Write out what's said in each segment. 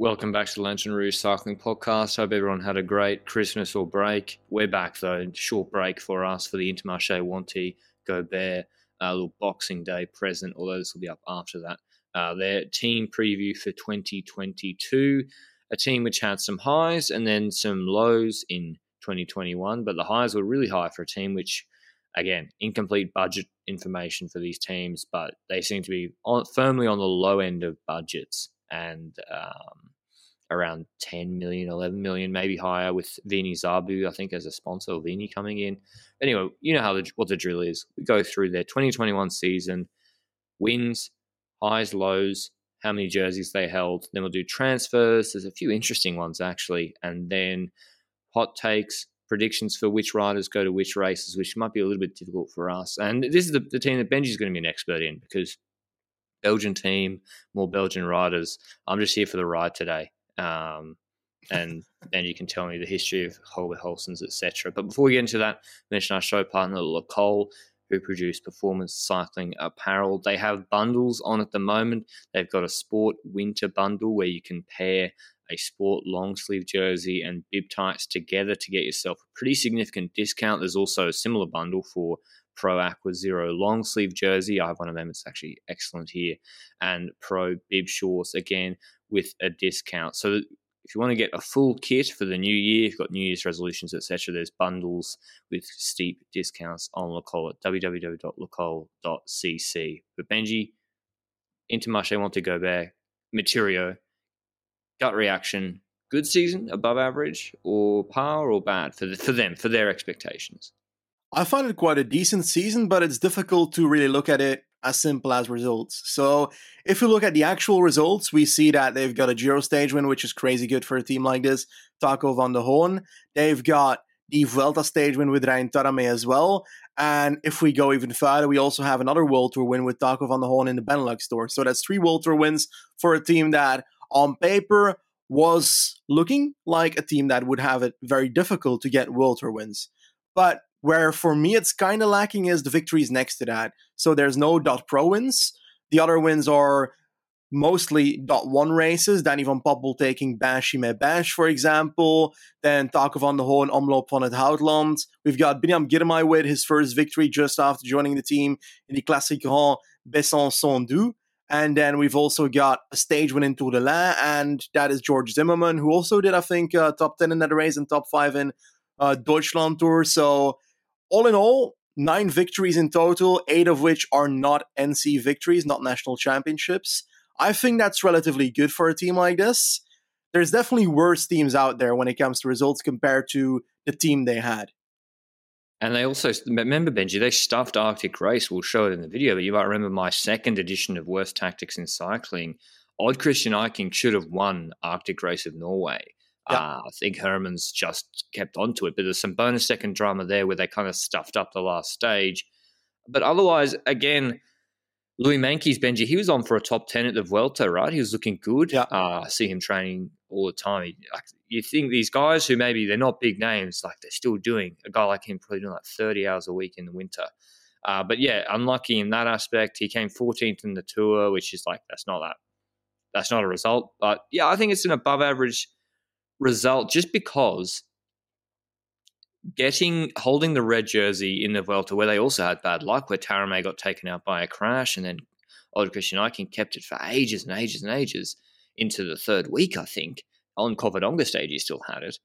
Welcome back to the Lanterne Rouge Cycling Podcast. Hope everyone had a great Christmas or break. We're back though, short break for us for the Intermarché Wanty Gobert a little Boxing Day present, although this will be up after that. Uh, their team preview for 2022, a team which had some highs and then some lows in 2021, but the highs were really high for a team which, again, incomplete budget information for these teams, but they seem to be on, firmly on the low end of budgets and um, around 10 million, 11 million, maybe higher with Vini Zabu, I think, as a sponsor, or Vini coming in. Anyway, you know how the, what the drill is. We go through their 2021 season, wins, highs, lows, how many jerseys they held. Then we'll do transfers. There's a few interesting ones, actually. And then hot takes, predictions for which riders go to which races, which might be a little bit difficult for us. And this is the, the team that Benji's going to be an expert in because Belgian team, more Belgian riders. I'm just here for the ride today. Um, and then you can tell me the history of Holger Holsons, etc. But before we get into that, mention our show partner, Le Col, who produce performance cycling apparel. They have bundles on at the moment. They've got a sport winter bundle where you can pair a sport long sleeve jersey and bib tights together to get yourself a pretty significant discount. There's also a similar bundle for Pro Aqua Zero long sleeve jersey. I have one of them. It's actually excellent here. And Pro Bib shorts again with a discount. So if you want to get a full kit for the new year, you've got New Year's resolutions, etc. There's bundles with steep discounts on Le Col at www.lecol.cc. But Benji, Intermarché want to go back. Matériaux, gut reaction, good season, above average, or par or bad for the, for them, for their expectations. I find it quite a decent season, but it's difficult to really look at it as simple as results. So if you look at the actual results, we see that they've got a Giro stage win, which is crazy good for a team like this. Taco van der Hoorn. They've got the Vuelta stage win with Rein Taaramäe as well. And if we go even further, we also have another World Tour win with Taco van der Hoorn in the Benelux Tour. So that's three World Tour wins for a team that, on paper, was looking like a team that would have it very difficult to get World Tour wins. But where for me it's kind of lacking is the victories next to that. So there's no dot pro wins. The other wins are mostly dot one races. Danny van Poppel taking Banshees Bash, for example. Then Taco van der Hoorn, Omloop van het Houtland. We've got Biniam Girmay with his first victory just after joining the team in the Classic Grand Besançon Doubs. And then we've also got a stage win in Tour de l'Ain, and that is George Zimmermann, who also did, I think, uh, top 10 in that race and top 5 in uh, Deutschland Tour. So all in all, nine victories in total, eight of which are not NC victories, not national championships. I think that's relatively good for a team like this. There's definitely worse teams out there when it comes to results compared to the team they had. And they also remember Benji. They stuffed Arctic Race. We'll show it in the video, but you might remember my second edition of Worst Tactics in Cycling. Odd Christian Eiking should have won Arctic Race of Norway. Uh, I think Hermans just kept onto it, but there's some bonus second drama there where they kind of stuffed up the last stage. But otherwise, again, Louis Meintjes Benji, he was on for a top 10 at the Vuelta, right? He was looking good. Yeah. Uh, I see him training all the time. He, like, you think these guys who maybe they're not big names, like they're still doing, a guy like him probably doing like 30 hours a week in the winter. Uh, but yeah, unlucky in that aspect. He came 14th in the tour, which is like, that's not that, that's not a result. But yeah, I think it's an above average – result just because getting holding the red jersey in the Vuelta, where they also had bad luck, where Taaramäe got taken out by a crash, and then Odd Christian Eiking kept it for ages and ages and ages into the third week, I think. On Covadonga stage, he still had it.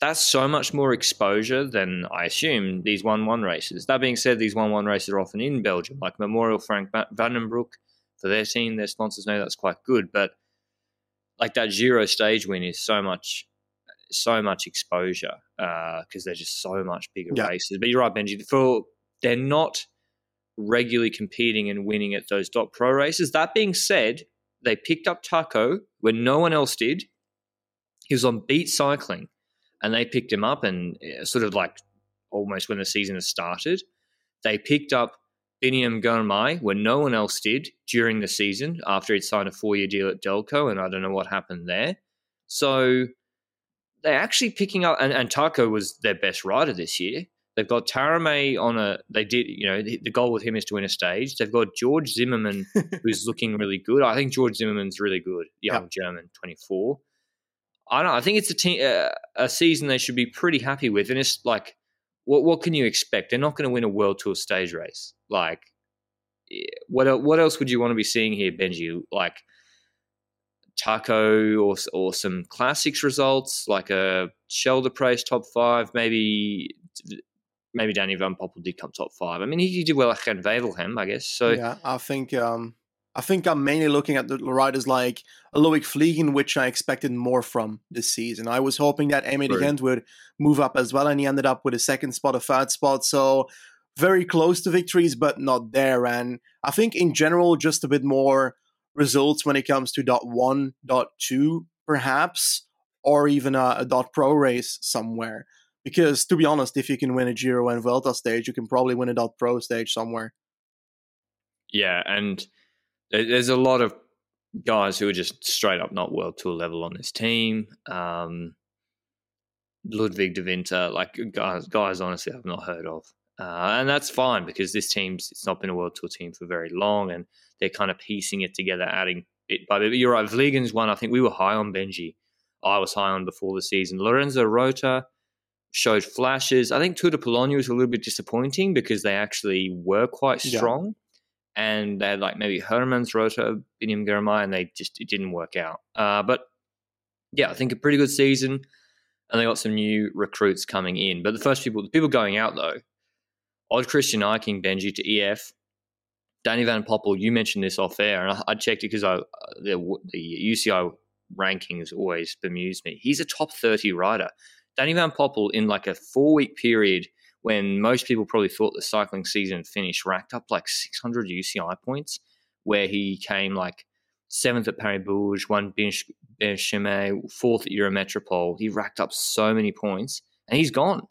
That's so much more exposure than I assume these 1 1 races. That being said, these 1 1 races are often in Belgium, like Memorial Frank Vandenbroucke for their team. Their sponsors know that's quite good, but like that Giro stage win is so much so much exposure Uh, because uh, they're just so much bigger yeah. races. But you're right, Benji. For they're not regularly competing and winning at those dot pro races. That being said, they picked up Taco when no one else did. He was on beat cycling, and they picked him up, and uh, sort of like almost when the season has started, they picked up Biniam Girmay when no one else did during the season after he'd signed a four year deal at Delko, and I don't know what happened there. So they're actually picking up, and, and Taco was their best rider this year. They've got Taaramäe on a. They did, you know, the, the, goal with him is to win a stage. They've got George Zimmermann, who's looking really good. I think George Zimmermann's really good, young yep. German, twenty four. I don't. I think it's a team, uh, a season they should be pretty happy with, and it's like, what what can you expect? They're not going to win a world tour stage race. Like, what what else would you want to be seeing here, Benji? Like Taco or or some classics results, like a Schelde Prijs top five, maybe maybe Danny Van Poppel did come top five. I mean, he, he did well at Gent I guess. So yeah, I think um, I think I'm mainly looking at the riders like Loic Vliegen, which I expected more from this season. I was hoping that Aimé right. Gendt would move up as well, and he ended up with a second spot, a third spot. So very close to victories, but not there. And I think in general, just a bit more results when it comes to dot one, dot two, perhaps, or even a, a dot pro race somewhere. Because to be honest, if you can win a Giro and Vuelta stage, you can probably win a dot pro stage somewhere. Yeah, and there's a lot of guys who are just straight up not world tour level on this team. Um, Ludwig de Winter, like guys, guys, honestly, I've not heard of, uh, and that's fine because this team's it's not been a world tour team for very long, and they're kind of piecing it together, adding bit by bit. But you're right, Vliegen's one. I think we were high on Benji. I was high on before the season. Lorenzo Rota, showed flashes. I think Tour de Pologne was a little bit disappointing because they actually were quite strong. Yeah. And they had like maybe Hermans, Rota, Biniam Girmay, and they just it didn't work out. Uh, but yeah, I think a pretty good season. And they got some new recruits coming in. But the first people, the people going out though, Odd Christian Eiking, Benji to EF, Danny Van Poppel. You mentioned this off air, and I, I checked it because I the, the UCI rankings always bemuse me. He's a top thirty rider. Danny Van Poppel in like a four week period when most people probably thought the cycling season finished, racked up like 600 UCI points, where he came like seventh at Paris Bourges, won Benchemin, fourth at Eurometropole. He racked up so many points, and he's gone.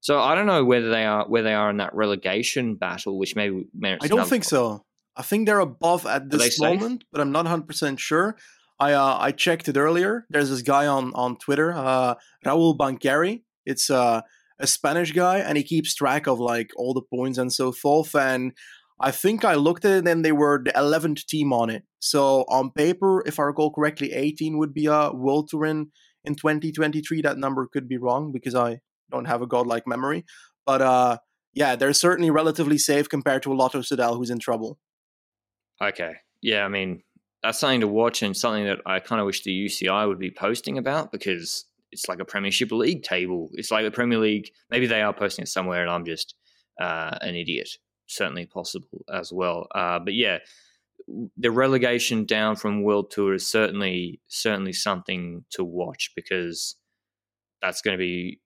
So I don't know whether they are where they are in that relegation battle, which maybe merits. I don't think so. I think they're above at this moment, but I'm not 100 percent sure. I uh, I checked it earlier. There's this guy on on Twitter, uh, Raul Banqueri. It's uh, a Spanish guy, and he keeps track of like all the points and so forth. And I think I looked at it, and they were the 11th team on it. So on paper, if I recall correctly, 18 would be a World Tour in in 2023. That number could be wrong because I don't have a godlike memory. But uh, yeah, they're certainly relatively safe compared to a Lotto Soudal who's in trouble. Okay. Yeah, I mean, that's something to watch and something that I kind of wish the UCI would be posting about because it's like a Premiership League table. It's like the Premier League. Maybe they are posting it somewhere, and I'm just uh, an idiot. Certainly possible as well. Uh, but yeah, the relegation down from World Tour is certainly certainly something to watch because that's going to be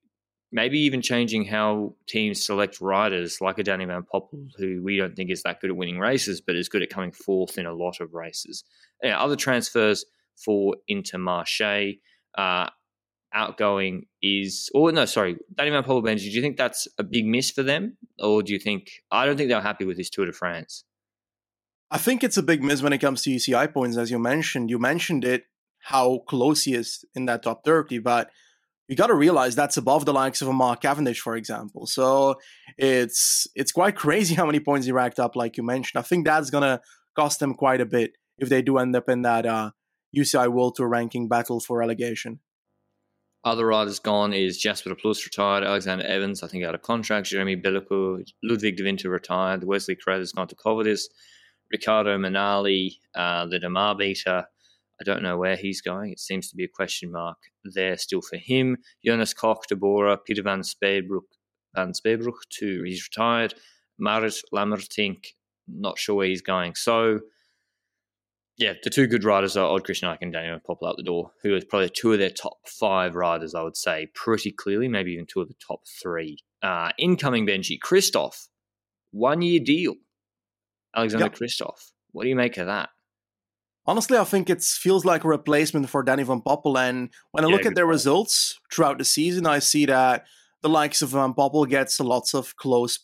maybe even changing how teams select riders like a Danny Van Poppel, who we don't think is that good at winning races, but is good at coming fourth in a lot of races. other transfers for Intermarché, uh, outgoing is, or no, sorry, Danny Van Poppel, Benji, do you think that's a big miss for them? Or do you think, I don't think they're happy with this Tour de France. I think it's a big miss when it comes to UCI points, as you mentioned. You mentioned it, how close he is in that top 30, but you got to realize that's above the likes of a Mark Cavendish, for example. So it's it's quite crazy how many points he racked up, like you mentioned. I think that's gonna cost them quite a bit if they do end up in that uh, UCI World Tour ranking battle for relegation. Other riders gone is Jasper Plus retired, Alexander Evans, I think out of contract, Jeremy Bellicaud, Ludwig de Winter retired, Wesley Crowther's gone to Cofidis, Riccardo Minali, uh, the Démare beater, I don't know where he's going. It seems to be a question mark there still for him. Jonas Koch, Deborah, Pieter Vanspeybrouck, van Speebroek too. He's retired. Marit Lammertink, not sure where he's going. So, yeah, the two good riders are Odd Christian and Daniel Popple out the door, who are probably two of their top five riders, I would say, pretty clearly, maybe even two of the top three. Uh, incoming Benji, Kristoff, one year deal. Alexander yep. Kristoff. What do you make of that? Honestly, I think it feels like a replacement for Danny Van Poppel. And when I Yeah, look at their point. results throughout the season, I see that the likes of Van Poppel gets lots of close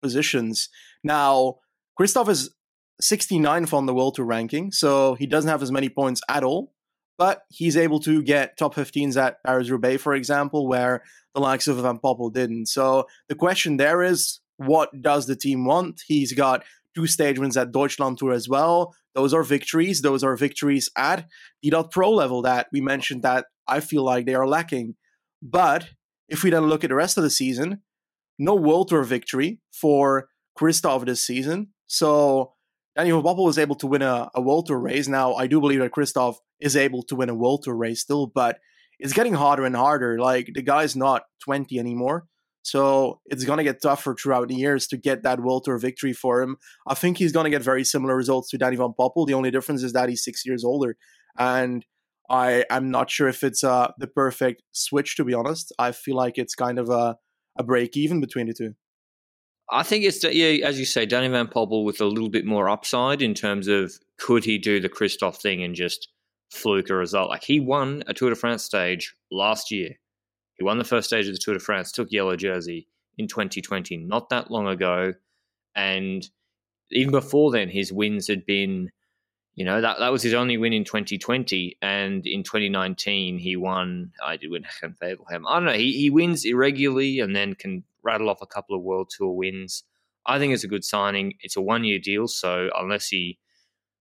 positions. Now, Kristoff is 69th on the World Tour ranking, so he doesn't have as many points at all. But he's able to get top 15s at Paris Roubaix, for example, where the likes of Van Poppel didn't. So the question there is, what does the team want? He's got two stage wins at Deutschland Tour as well. Those are victories. Those are victories at the Pro level that we mentioned that I feel like they are lacking. But if we then look at the rest of the season, no World Tour victory for Kristoff this season. So Daniel Poppel was able to win a, a World Tour race. Now, I do believe that Kristoff is able to win a World Tour race still, but it's getting harder and harder. Like, the guy's not 20 anymore. So it's going to get tougher throughout the years to get that World Tour victory for him. I think he's going to get very similar results to Danny Van Poppel. The only difference is that he's six years older. And I am not sure if it's uh, the perfect switch, to be honest. I feel like it's kind of a, a break even between the two. I think it's yeah, as you say, Danny Van Poppel with a little bit more upside in terms of could he do the Kristoff thing and just fluke a result? Like he won a Tour de France stage last year. He won the first stage of the Tour de France, took yellow jersey in 2020, not that long ago, and even before then, his wins had been, you know, that that was his only win in 2020, and in 2019 he won. I did win Hagenfeldheim. I don't know. He he wins irregularly and then can rattle off a couple of World Tour wins. I think it's a good signing. It's a one year deal, so unless he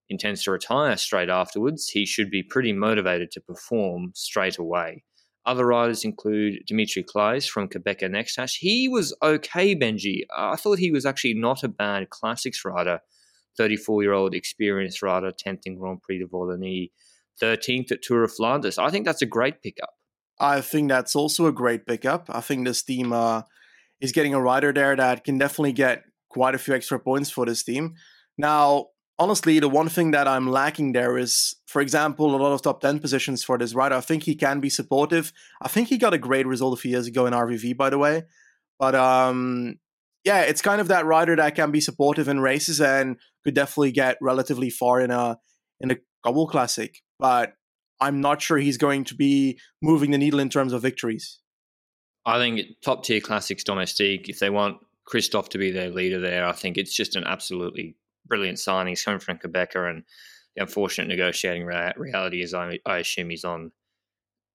intends to retire straight afterwards, he should be pretty motivated to perform straight away. Other riders include Dimitri Claes from Qhubeka NextHash. He was okay, Benji. I thought he was actually not a bad classics rider. 34 year old experienced rider, 10th in Grand Prix de Wallonie, 13th at Tour of Flanders. I think that's a great pickup. I think that's also a great pickup. I think this team uh, is getting a rider there that can definitely get quite a few extra points for this team. Now, honestly, the one thing that I'm lacking there is, for example, a lot of top 10 positions for this rider. I think he can be supportive. I think he got a great result a few years ago in RVV, by the way. But um, yeah, it's kind of that rider that can be supportive in races and could definitely get relatively far in a in a Cobble Classic. But I'm not sure he's going to be moving the needle in terms of victories. I think top tier classics domestique, if they want Kristoff to be their leader there, I think it's just an absolutely brilliant signing. He's coming from Qhubeka, and the unfortunate negotiating reality is I, I assume he's on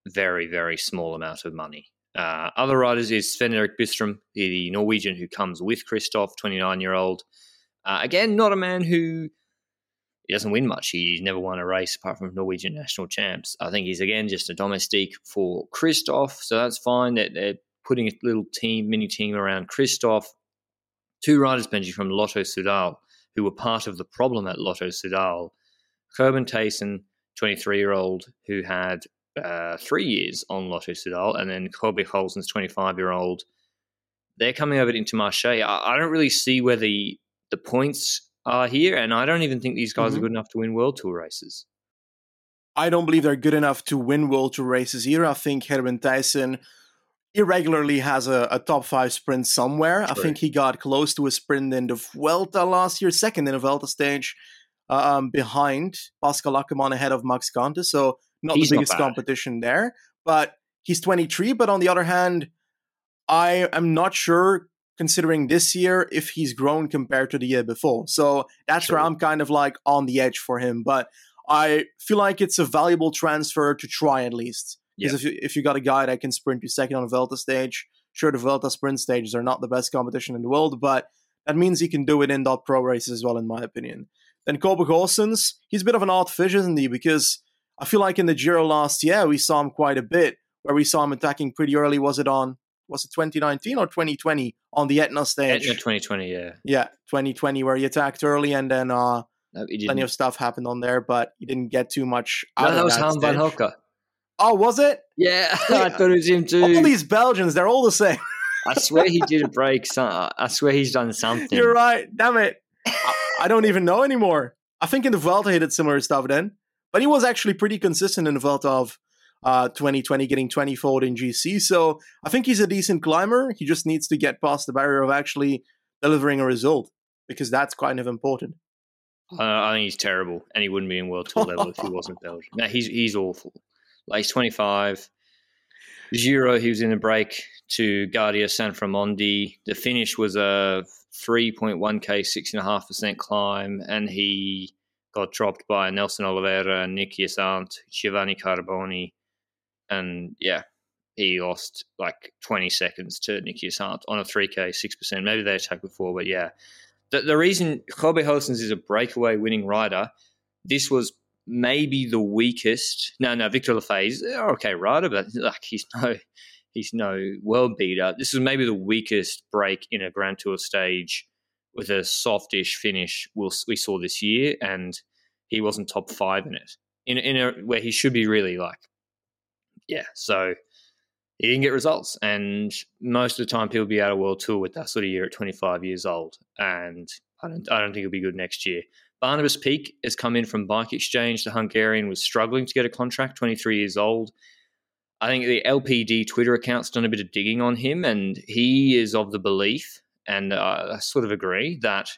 very, very small amount of money. Uh, other riders is Sven Erik Bystrøm, the, the Norwegian who comes with Kristoff, 29 year old. Uh, again, not a man who he doesn't win much. He's never won a race apart from Norwegian national champs. I think he's again just a domestique for Kristoff, so that's fine. That they're, putting a little team, mini team around Kristoff. Two riders, Benji, from Lotto Soudal, who were part of the problem at Lotto Soudal. Gerben Thijssen, 23 year old, who had uh, three years on Lotto Soudal, and then Kobe Goossens 25 year old. They're coming over to Intermarché. I, I don't really see where the the points are here, and I don't even think these guys Mhm. are good enough to win World Tour races. I don't believe they're good enough to win World Tour races either. I think Gerben Thijssen irregularly has a, a top five sprint somewhere. I think he got close to a sprint in the Vuelta last year, second in the Vuelta stage, um, behind Pascal Ackermann ahead of Max Kanter. So not He's the biggest bad. competition there. But he's 23. But on the other hand, I am not sure considering this year if he's grown compared to the year before. So that's where I'm kind of like on the edge for him. But I feel like it's a valuable transfer to try at least. Because if you if you got a guy that can sprint you second on a Vuelta stage, sure the Vuelta sprint stages are not the best competition in the world, but that means he can do it in dot pro races as well, in my opinion. Then Kobe Goossens, he's a bit of an odd fish, isn't he? Because I feel like in the Giro last year we saw him quite a bit, where we saw him attacking pretty early. Was it on was it 2019 or 2020 on the Etna stage? Etna 2020, yeah. Yeah, 2020, where he attacked early and then uh, No, plenty of stuff happened on there, but he didn't get too much out No, of that was that Han van. Oh, was it? Yeah, Yeah. I thought it was him too. All these Belgians, they're all the same. I swear he did a break. Some, I swear he's done something. You're right. Damn it. I, I don't even know anymore. I think in the Vuelta he did similar stuff then. But he was actually pretty consistent in the Vuelta of uh, 2020, getting 24th in GC. So I think he's a decent climber. He just needs to get past the barrier of actually delivering a result because that's kind of important. Uh, I think he's terrible, and he wouldn't be in World Tour level if he wasn't Belgian. No, he's he's awful. Like he's 25. Giro, he was in a break to Guardia San Sanframondi. The finish was a 3.1k, 6.5% climb, and he got dropped by Nelson Oliveira, Nikias Arndt, Giovanni Carboni, and yeah, he lost like 20 seconds to Nikias Arndt on a 3k, 6%. Maybe they attacked before, but yeah. The, the reason Kobe Goossens is a breakaway winning rider, this was maybe the weakest. No, no, Victor Lafay is eh, okay rider, but like he's no he's no world beater. This is maybe the weakest break in a Grand Tour stage with a softish finish we'll, we saw this year, and he wasn't top five in it. In in a where he should be really like, yeah. So he didn't get results, and most of the time he'll be out of world tour with that sort of year at 25 years old, and I don't I don't think he'll be good next year. Barnabas Peak has come in from Bike Exchange. The Hungarian was struggling to get a contract, 23 years old. I think the LPD Twitter account's done a bit of digging on him, and he is of the belief, and I sort of agree, that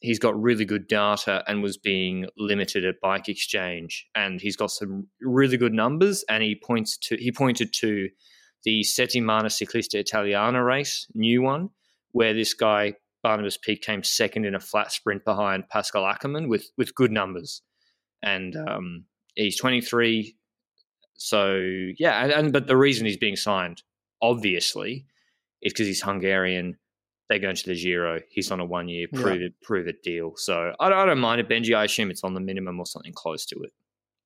he's got really good data and was being limited at Bike Exchange, and he's got some really good numbers. And he points to he pointed to the Settimana Ciclista Italiana race, new one, where this guy Barnabas Peak came second in a flat sprint behind Pascal Ackermann with with good numbers, and um, he's 23 so yeah, and, and, but the reason he's being signed, obviously, is because he's Hungarian. They're going to the Giro. He's on a one year prove yeah. it prove it deal. So I, I don't mind it, Benji. I assume it's on the minimum or something close to it.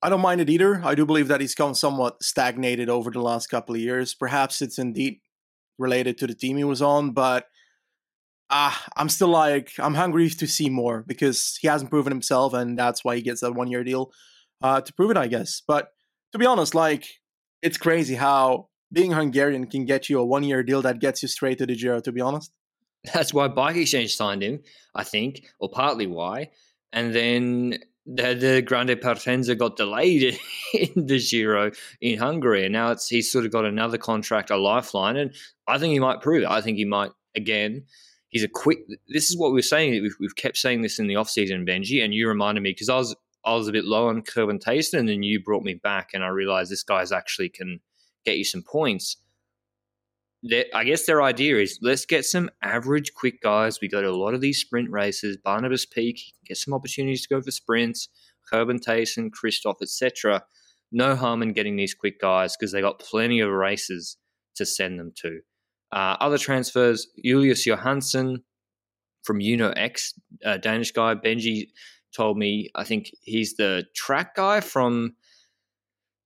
I don't mind it either. I do believe that he's come somewhat stagnated over the last couple of years. Perhaps it's indeed related to the team he was on, but ah, I'm still like I'm hungry to see more because he hasn't proven himself, and that's why he gets that one year deal uh, to prove it, I guess. But to be honest, like it's crazy how being Hungarian can get you a one year deal that gets you straight to the Giro, to be honest. That's why Bike Exchange signed him, I think, or partly why. And then the, the Grande Partenza got delayed in the Giro in Hungary. And now it's he's sort of got another contract, a lifeline. And I think he might prove it. I think he might, again, he's a quick. This is what we are saying. We've, we've kept saying this in the off season, Benji, and you reminded me because I was I was a bit low on Thijssen, and then you brought me back, and I realized this guy's actually can get you some points. I guess their idea is let's get some average quick guys. We go to a lot of these sprint races. Barnabas Peak get some opportunities to go for sprints. Gerben Thijssen, Kristoff, etc. No harm in getting these quick guys because they got plenty of races to send them to. Uh, other transfers: Julius Johansen from Uno X, Danish guy. Benji told me I think he's the track guy from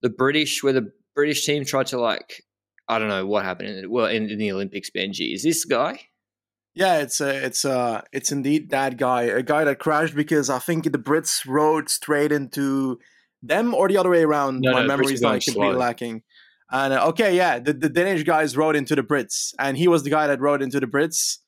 the British, where the British team tried to like I don't know what happened in well in, in the Olympics. Benji is this guy? Yeah, it's uh, it's uh it's indeed that guy, a guy that crashed because I think the Brits rode straight into them or the other way around. No, My no, memory's like completely lacking. And uh, okay, yeah, the, the Danish guys rode into the Brits, and he was the guy that rode into the Brits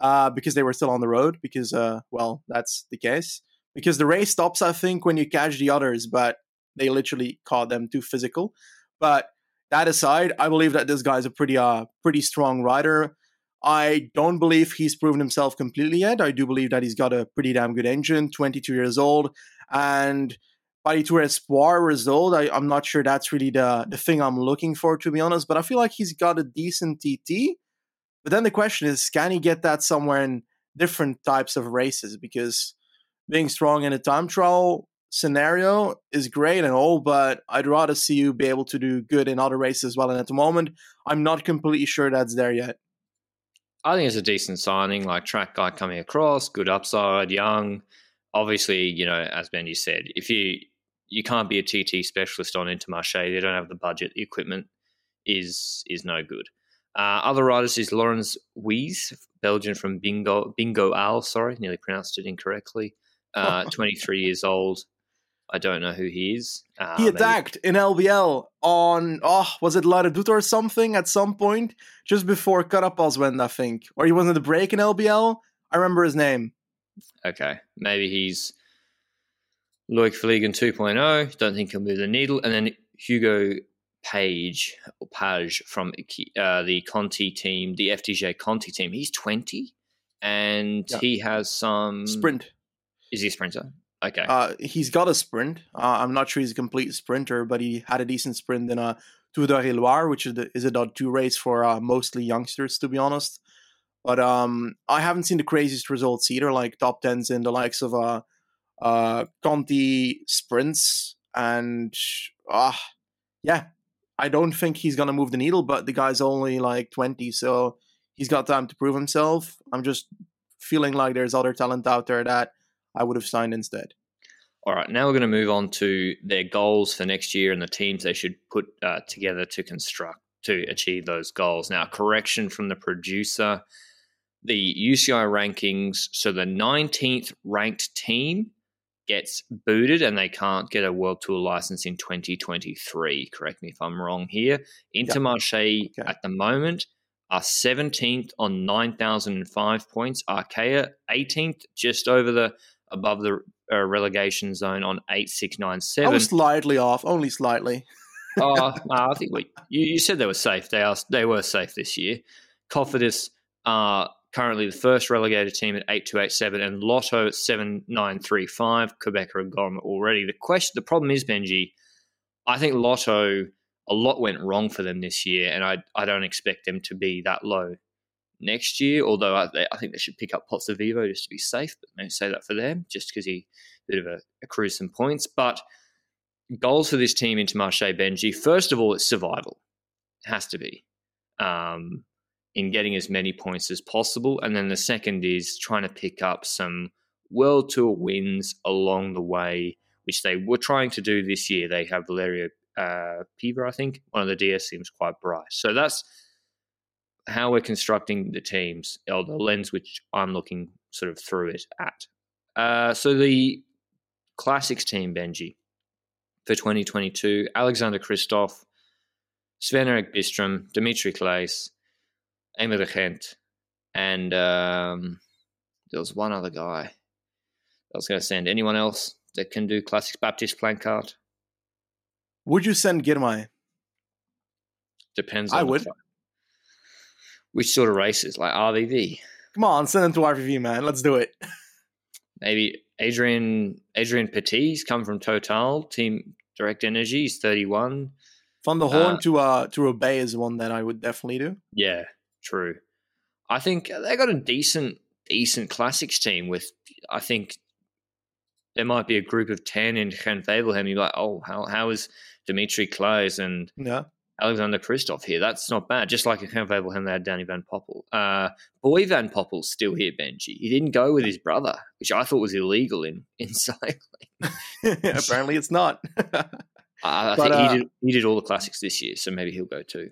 uh, because they were still on the road. Because uh, well, that's the case because the race stops, I think, when you catch the others, but they literally caught them too physical. But that aside, I believe that this guy's a pretty uh pretty strong rider. I don't believe he's proven himself completely yet. I do believe that he's got a pretty damn good engine, 22 years old, and by the Tour Espoir result, I, I'm not sure that's really the the thing I'm looking for, to be honest. But I feel like he's got a decent TT. But then the question is, can he get that somewhere in different types of races? Because being strong in a time trial scenario is great and all, but I'd rather see you be able to do good in other races as well. And at the moment, I'm not completely sure that's there yet. I think it's a decent signing, like track guy coming across, good upside, young. Obviously, you know, as Benji said, if you you can't be a TT specialist on Intermarché, they don't have the budget, the equipment is is no good. Uh, other riders is Laurens Huys, Belgian from Bingo Bingo Al, sorry, nearly pronounced it incorrectly. Uh, 23 years old. I don't know who he is. Uh, he attacked maybe. in LBL on oh was it La Redoute or something at some point just before Carapaz went I think or he was in the break in LBL. I remember his name. Okay, maybe he's Loic Vliegen 2.0. Don't think he'll move the needle. And then Hugo Page or Page from uh, the Conti team, the FDJ Conti team. He's 20 and yeah. he has some sprint is he a sprinter? Okay. Uh, he's got a sprint. Uh, I'm not sure he's a complete sprinter, but he had a decent sprint in a Tour de Loire, which is, the, is a dot two race for uh, mostly youngsters, to be honest. But um, I haven't seen the craziest results either, like top tens in the likes of uh, uh, Conti sprints, and ah, yeah, I don't think he's gonna move the needle. But the guy's only like twenty, so he's got time to prove himself. I'm just feeling like there's other talent out there that I would have signed instead. All right, now we're going to move on to their goals for next year and the teams they should put uh, together to construct to achieve those goals. Now, correction from the producer the UCI rankings. So the 19th ranked team gets booted and they can't get a World Tour license in 2023. Correct me if I'm wrong here. Intermarché Okay. at the moment are 17th on 9,005 points. Arkea 18th, just over the above the uh, relegation zone on I 8697. was slightly off, only slightly. oh, no, I think we, you, you said they were safe. They are they were safe this year. Cofidis are currently the first relegated team at eight two eight seven, and Lotto at seven nine three five. Quebec are gone already. The question, the problem is Benji. I think Lotto a lot went wrong for them this year, and I I don't expect them to be that low next year. Although I, I think they should pick up Pozzovivo just to be safe, but don't say that for them just because he bit of a, a cruise some points, but goals for this team Intermarché Benji. First of all, it's survival. It has to be. Um, in getting as many points as possible. And then the second is trying to pick up some World Tour wins along the way, which they were trying to do this year. They have Valerio uh, Piva, I think. One of the DS seems quite bright. So that's how we're constructing the teams, or the lens which I'm looking sort of through it at. Uh, so the classics team, Benji, for 2022, Alexander Kristoff, Sven Erik Bystrøm, Dimitri Claes, Aimé de Gendt, and um, there was one other guy. I was going to send anyone else that can do classics Baptiste Planckaert. Would you send Girmay? Depends I the would. Which sort of races, like RVV. Come on, send them to RVV, man. Let's do it. Maybe Adrian Adrien Petit's come from Total Team Direct Energy. He's 31. Van der Hoorn Uh, to uh to Roubaix is one that I would definitely do. Yeah, true. I think they got a decent decent classics team with I think there might be a group of ten in Gent Wevelgem. You're like, oh, how how is Dimitri Claes and Yeah. Alexander Kristoff here? That's not bad. Just like a in Gent Wevelgem, they had Danny Van Poppel. Uh, Boy Van Poppel's still here, Benji. He didn't go with his brother, which I thought was illegal in in cycling. Apparently it's not. I, I But, think uh, he did he did all the classics this year, so maybe he'll go too.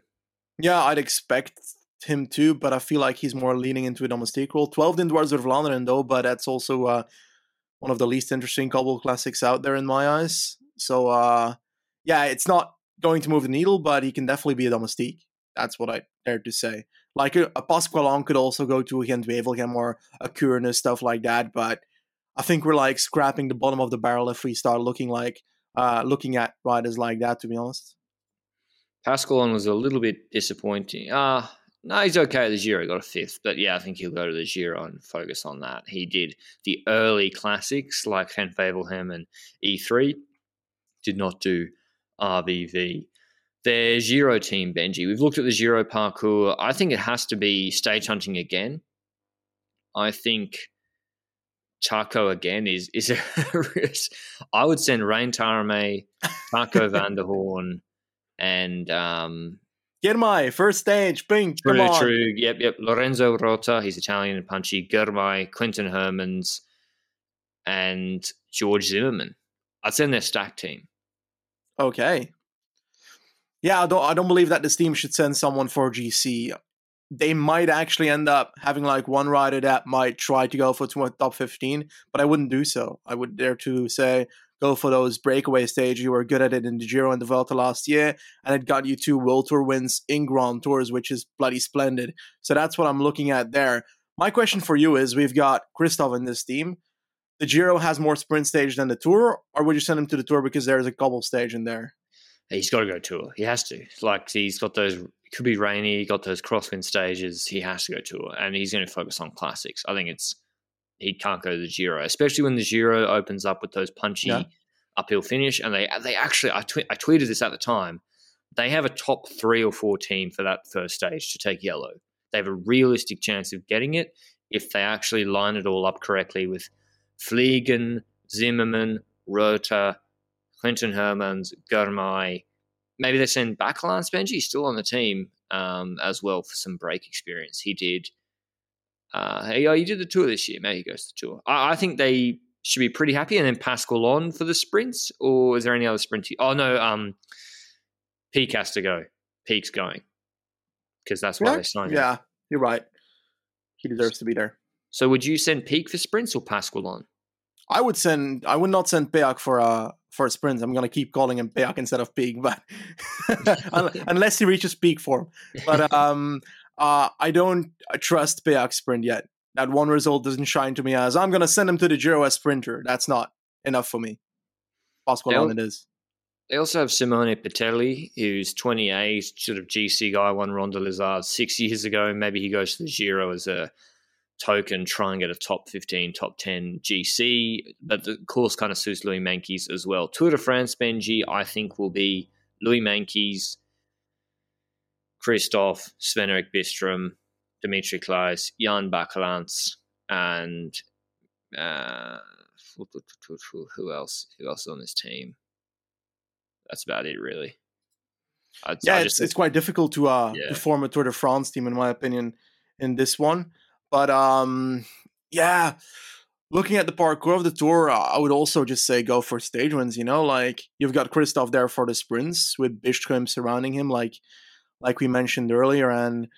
yeah, I'd expect him to, but I feel like he's more leaning into a domestique role. 12 in Dwars door Vlaanderen though, but that's also uh one of the least interesting cobble classics out there in my eyes. So uh yeah, it's not going to move the needle, but he can definitely be a domestique. That's what I dare to say. Like a, a Pasqualon could also go to a Gent Wevelgem or a Kuurne, stuff like that, but I think we're like scrapping the bottom of the barrel if we start looking like uh looking at riders like that to be honest. Pasqualon was a little bit disappointing. Uh no, he's okay the Giro. He got a fifth, but yeah, I think he'll go to the Giro and focus on that. He did the early classics like Gent Wevelgem and E3. Did not do RVV. Their Giro team, Benji. We've looked at the Giro parcours. I think it has to be stage hunting again. I think Taco again is is a risk. I would send Rein Taaramäe, Taco van der Hoorn, and um, Girmay, first stage, pink, come on. true. Yep, yep. Lorenzo Rota, he's Italian and punchy. Girmay, Quinten Hermans, and George Zimmermann. I'd send their stack team. Okay. Yeah, I don't I don't believe that this team should send someone for GC. They might actually end up having like one rider that might try to go for top 15, but I wouldn't do so. I would dare to say go for those breakaway stages. You were good at it in the Giro and the Vuelta last year, and it got you two World Tour wins in Grand Tours, which is bloody splendid. So that's what I'm looking at there. My question for you is we've got Kristoff in this team. The Giro has more sprint stage than the Tour, or would you send him to the Tour because there's a couple stage in there? He's got to go tour. He has to. Like he's got those. It could be rainy. He got those crosswind stages. He has to go tour, and he's going to focus on classics. I think it's he can't go to the Giro, especially when the Giro opens up with those punchy Yeah. uphill finish. And they they actually I, twe- I tweeted this at the time. They have a top three or four team for that first stage to take yellow. They have a realistic chance of getting it if they actually line it all up correctly with Vliegen, Zimmermann, Rota, Quinten Hermans, Girmay. Maybe they send Bakelants Benji still on the team um, as well for some break experience. He did. Uh, hey, oh, he did the tour this year. Maybe he goes to the tour. I, I think they should be pretty happy. And then Pasqualon for the sprints, or is there any other sprint? Oh no, um, Peak has to go. Peak's going because that's why Yeah, they signed him. yeah, you're right. He deserves to be there. So would you send Peak for sprints or Pasqualon? I would send. I would not send Peak for a for sprints. I'm gonna keep calling him Peak instead of Peak, but unless he reaches peak form. But um, uh, I don't trust Peak sprint yet. That one result doesn't shine to me as I'm gonna send him to the Giro as sprinter. That's not enough for me. They'll- it is. They also have Simone Petilli, who's 28, sort of GC guy, won Ronda Lizard six years ago. Maybe he goes to the Giro as a token, try and get a top 15, top 10 GC. But the course kind of suits Louis Meintjes as well. Tour de France Benji, I think, will be Louis Meintjes, Kristoff, Sven Erik Bystrøm, Dimitri Claes, Jan Bakelants, and uh, who else? Who else is on this team? That's about it, really. I'd, Yeah, I it's, it's quite difficult to uh Yeah. to form a Tour de France team in my opinion in this one. But um yeah, looking at the parcours of the tour, I would also just say go for stage wins. You know, like you've got Kristoff there for the sprints with Bystrøm surrounding him, like like we mentioned earlier, and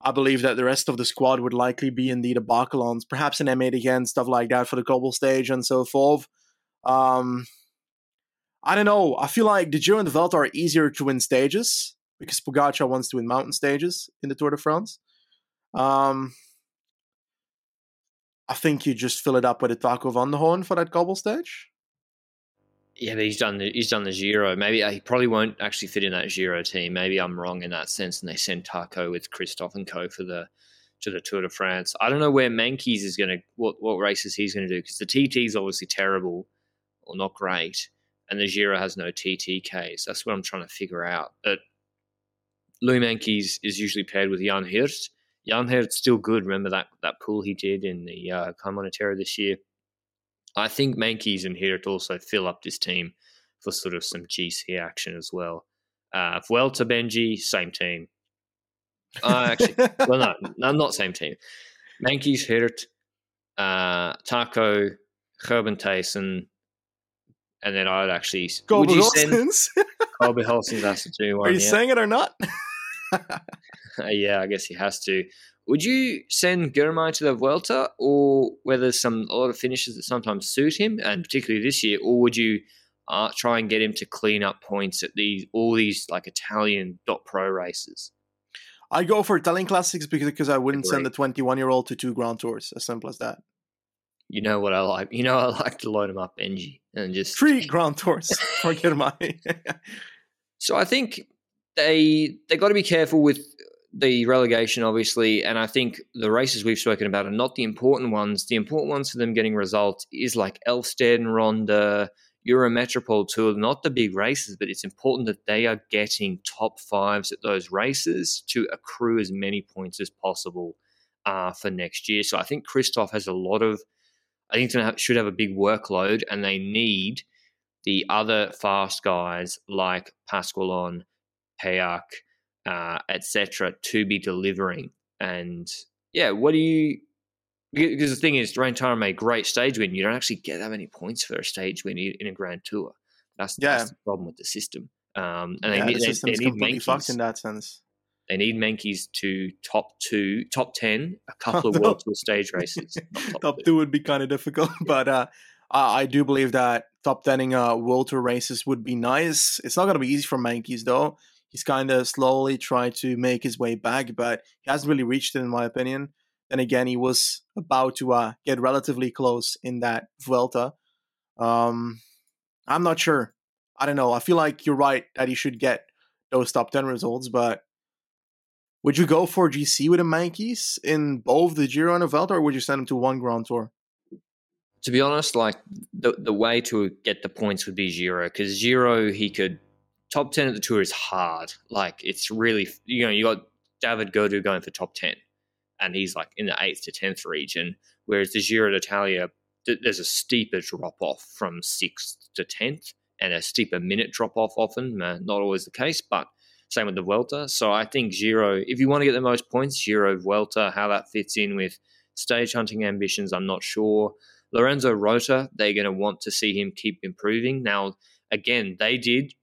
I believe that the rest of the squad would likely be indeed a Bakelants, perhaps an M8 again, stuff like that for the cobble stage and so forth. Um, I don't know. I feel like the Giro and the Vuelta are easier to win stages because Pogacar wants to win mountain stages in the Tour de France. Um, I think you just fill it up with a Taco Van der Hoorn for that cobble stage. Yeah, but he's done the, he's done the Giro. Maybe uh, he probably won't actually fit in that Giro team. Maybe I'm wrong in that sense, and they send Taco with Kristoff and Co for the to the Tour de France. I don't know where Meintjes is going to what what races he's going to do because the TT is obviously terrible or not great, and the Giro has no TTKs. That's what I'm trying to figure out. But Louis Meintjes is usually paired with Jan Hirt. Jan Hirt's still good. Remember that that pool he did in the uh, this year. I think Meintjes and Hirt also fill up this team for sort of some GC action as well. Uh, Vuelta Benji, same team. Uh, actually, well, no, no, not same team. Meintjes, Hirt, uh, Taco, Gerben Thijssen, and then I'd actually. Go would you send Wilsons. Kobe Goossens has to do one? Are you yeah. saying it or not? Yeah, I guess he has to. Would you send Girmay to the Vuelta, or whether some a lot of finishes that sometimes suit him, and particularly this year, or would you uh, try and get him to clean up points at these all these like Italian dot pro races? I go for Italian classics because because I wouldn't send Agree. the 21 year old to two Grand Tours. As simple as that. You know what I like. You know I like to load him up, Benji, and just Three Grand Tours for Girmay. So I think they they got to be careful with the relegation, obviously, and I think the races we've spoken about are not the important ones. The important ones for them getting results is like Elfstead and Ronda, Eurometropole Tour, not the big races, but it's important that they are getting top fives at those races to accrue as many points as possible uh, for next year. So I think Kristoff has a lot of, I think they should have a big workload, and they need the other fast guys like Pasqualon, Peák, uh, etc., to be delivering. And yeah, what do you? Because the thing is, Rantara made great stage win. You don't actually get that many points for a stage win in a Grand Tour. That's, Yeah. that's the problem with the system. Um, and yeah, they need, the they, system they is need completely fucked in that sense. They need Meintjes to top two, top ten, a couple of No. World Tour stage races. top, top two. two would be kind of difficult, but uh, I I do believe that top tening uh, World Tour races would be nice. It's not going to be easy for Meintjes though. He's kind of slowly trying to make his way back, but he hasn't really reached it, in my opinion. Then again, he was about to uh, get relatively close in that Vuelta. Um, I'm not sure. I don't know. I feel like you're right that he should get those top 10 results, but would you go for GC with the Meintjes in both the Giro and the Vuelta, or would you send him to one Grand Tour? To be honest, like the the way to get the points would be Giro because Giro he could top ten at the tour is hard. Like it's really you know you got David Gaudu going for top ten, and he's like in the eighth to tenth region, whereas the Giro d'Italia there's a steeper drop off from sixth to tenth and a steeper minute drop off often. Not always the case, but same with the Vuelta. So I think Giro, if you want to get the most points, Giro Vuelta, how that fits in with stage hunting ambitions, I'm not sure. Lorenzo Rota, they're going to want to see him keep improving. Now, again, they did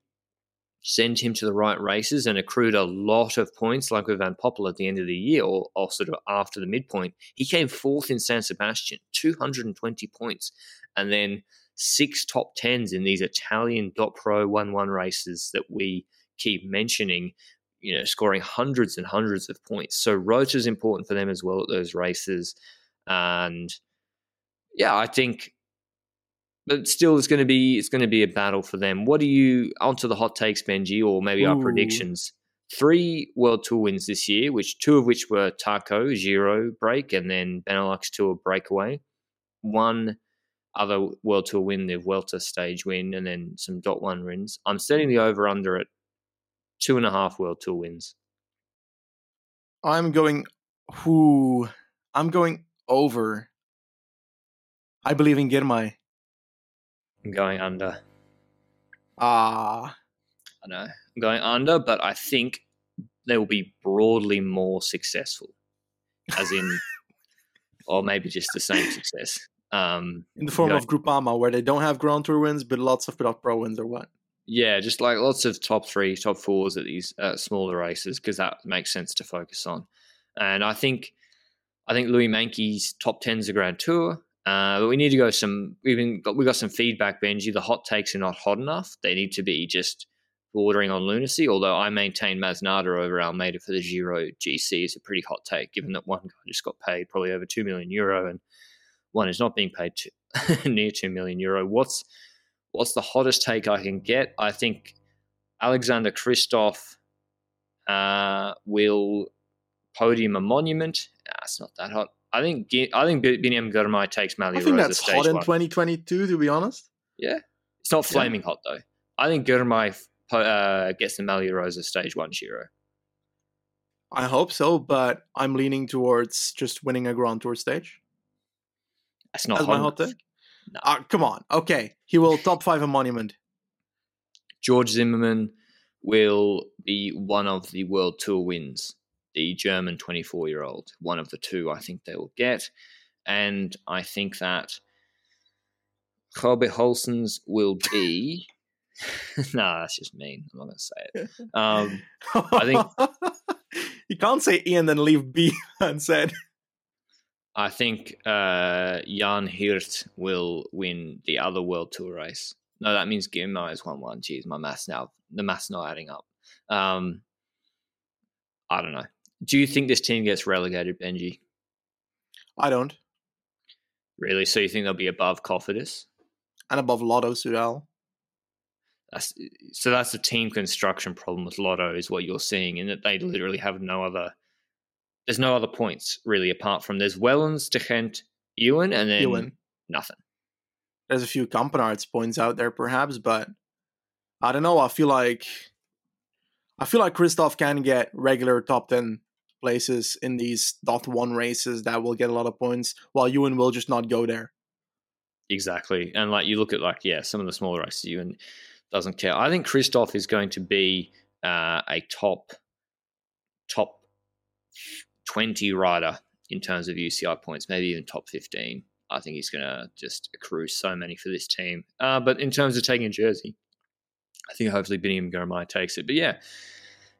send him to the right races and accrued a lot of points, like with Van Poppel at the end of the year or, or sort of after the midpoint. He came fourth in San Sebastian, 220 points, and then six top tens in these Italian dot pro one one races that we keep mentioning. You know, scoring hundreds and hundreds of points. So Rota is important for them as well at those races, and yeah, I think but still it's going to be it's going to be a battle for them. What do you onto the hot takes, Benji, or maybe Ooh. our predictions? Three World Tour wins this year, which two of which were Taco Giro break and then Benelux Tour breakaway. One other World Tour win, the Vuelta stage win, and then some dot one wins. I'm setting the over under at two and a half World Tour wins. I'm going. Who? I'm going over. I believe in Girmay. I'm going under. Ah. I know. I'm going under, but I think they will be broadly more successful. As in, or maybe just the same success. Um, in the form of Groupama, where they don't have Grand Tour wins, but lots of Pro wins, or what? Yeah, just like lots of top three, top fours at these uh, smaller races because that makes sense to focus on. And I think, I think Louis Meintjes top tens a Grand Tour. Uh, but we need to go some. We've been got, we got some feedback, Benji. The hot takes are not hot enough. They need to be just bordering on lunacy. Although I maintain Masnada over Almeida for the Giro GC is a pretty hot take, given that one guy just got paid probably over two million euro and one is not being paid to, near two million euro. What's what's the hottest take I can get? I think Alexander Kristoff uh, will podium a monument. Nah, it's not that hot. I think I think Biniam Girmay takes Mali I think that's hot in 2022, to be honest. Yeah, it's not flaming yeah. hot though. I think Girmay uh, gets the Maglia Rosa stage one Giro. I hope so, but I'm leaning towards just winning a Grand Tour stage. That's not That's my hot take. No. Uh, come on, okay, he will top five a monument. George Zimmermann will be one of the World Tour wins the German 24 year old. One of the two I think they will get. And I think that Kobe Goossens will be. no, that's just mean. I'm not going to say it. Um, I think. you can't say Ian then leave B unsaid. I think uh, Jan Hirt will win the other World Tour race. No, that means Girmay is 1 1. Jeez, my maths now, the math's not adding up. Um, I don't know. Do you think this team gets relegated, Benji? I don't. Really? So you think they'll be above Cofidis? And above Lotto Soudal? That's, so that's a team construction problem with Lotto, is what you're seeing, in that they literally have no other. There's no other points really apart from there's Wellens, De Gendt, and then Ewan. nothing. There's a few Campenaerts points out there, perhaps, but I don't know. I feel like I feel like Kristoff can get regular top ten places in these dot one races that will get a lot of points, while Ewan will just not go there. Exactly, and like you look at like yeah, some of the smaller races, Ewan doesn't care. I think Kristoff is going to be uh, a top top twenty rider in terms of UCI points, maybe even top fifteen. I think he's going to just accrue so many for this team. Uh, but in terms of taking a jersey, I think hopefully Biniam Girmay takes it. But yeah,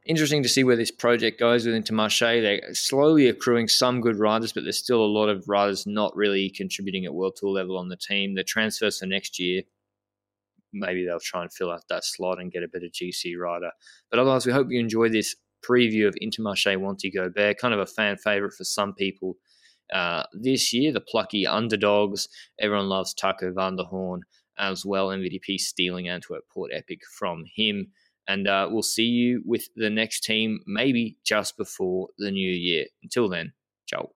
interesting to see where this project goes with Intermarché. They're slowly accruing some good riders, but there's still a lot of riders not really contributing at World Tour level on the team. The transfers for next year, maybe they'll try and fill out that slot and get a better GC rider. But otherwise, we hope you enjoy this preview of Intermarché Wanty Gobert, kind of a fan favorite for some people. Uh, this year, the plucky underdogs. Everyone loves Taco van der Hoorn as well. MVDP stealing Antwerp Port Epic from him. And uh, we'll see you with the next team maybe just before the new year. Until then, ciao.